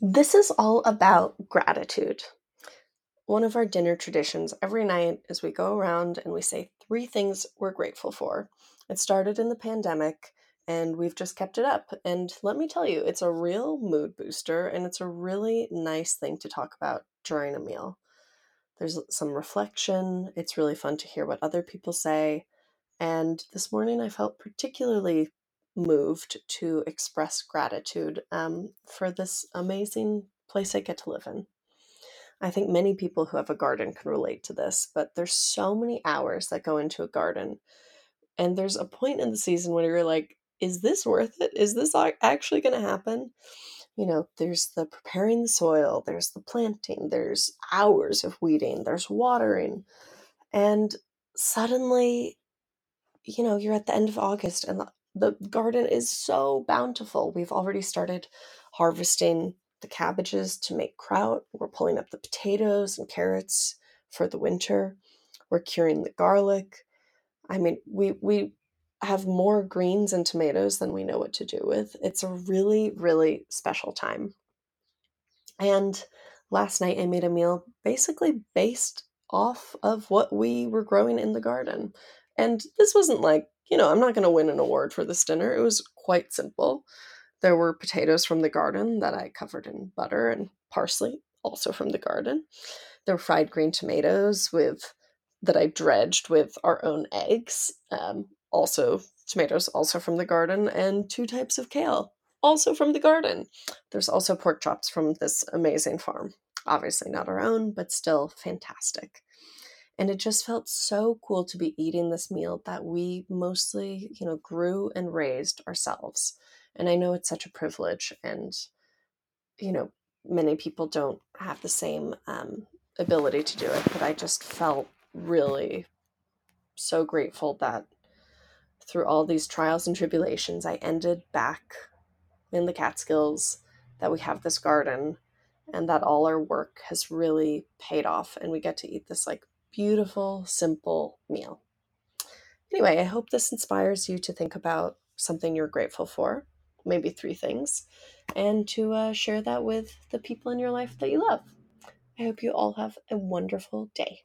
This is all about gratitude. One of our dinner traditions every night is we go around and we say three things we're grateful for. It started in the pandemic and we've just kept it up. And let me tell you, it's a real mood booster and it's a really nice thing to talk about during a meal. There's some reflection, it's really fun to hear what other people say. And this morning I felt particularly moved to express gratitude um, for this amazing place I get to live in. I think many people who have a garden can relate to this, but there's so many hours that go into a garden. And there's a point in the season when you're like, is this worth it? Is this actually going to happen? You know, there's the preparing the soil, there's the planting, there's hours of weeding, there's watering. And suddenly, you know, you're at the end of August and the, the garden is so bountiful. We've already started harvesting the cabbages to make kraut. We're pulling up the potatoes and carrots for the winter. We're curing the garlic. I mean, we we have more greens and tomatoes than we know what to do with. It's a really really special time. And last night I made a meal basically based off of what we were growing in the garden. And this wasn't like, you know, I'm not going to win an award for this dinner. It was quite simple. There were potatoes from the garden that I covered in butter and parsley, also from the garden. There were fried green tomatoes with that I dredged with our own eggs, um, also tomatoes, also from the garden, and two types of kale, also from the garden. There's also pork chops from this amazing farm. Obviously not our own, but still fantastic. And it just felt so cool to be eating this meal that we mostly, you know, grew and raised ourselves. And I know it's such a privilege, and, you know, many people don't have the same um, ability to do it, but I just felt really so grateful that through all these trials and tribulations, I ended back in the Catskills, that we have this garden, and that all our work has really paid off, and we get to eat this like beautiful, simple meal. Anyway, I hope this inspires you to think about something you're grateful for, maybe three things, and to uh, share that with the people in your life that you love. I hope you all have a wonderful day.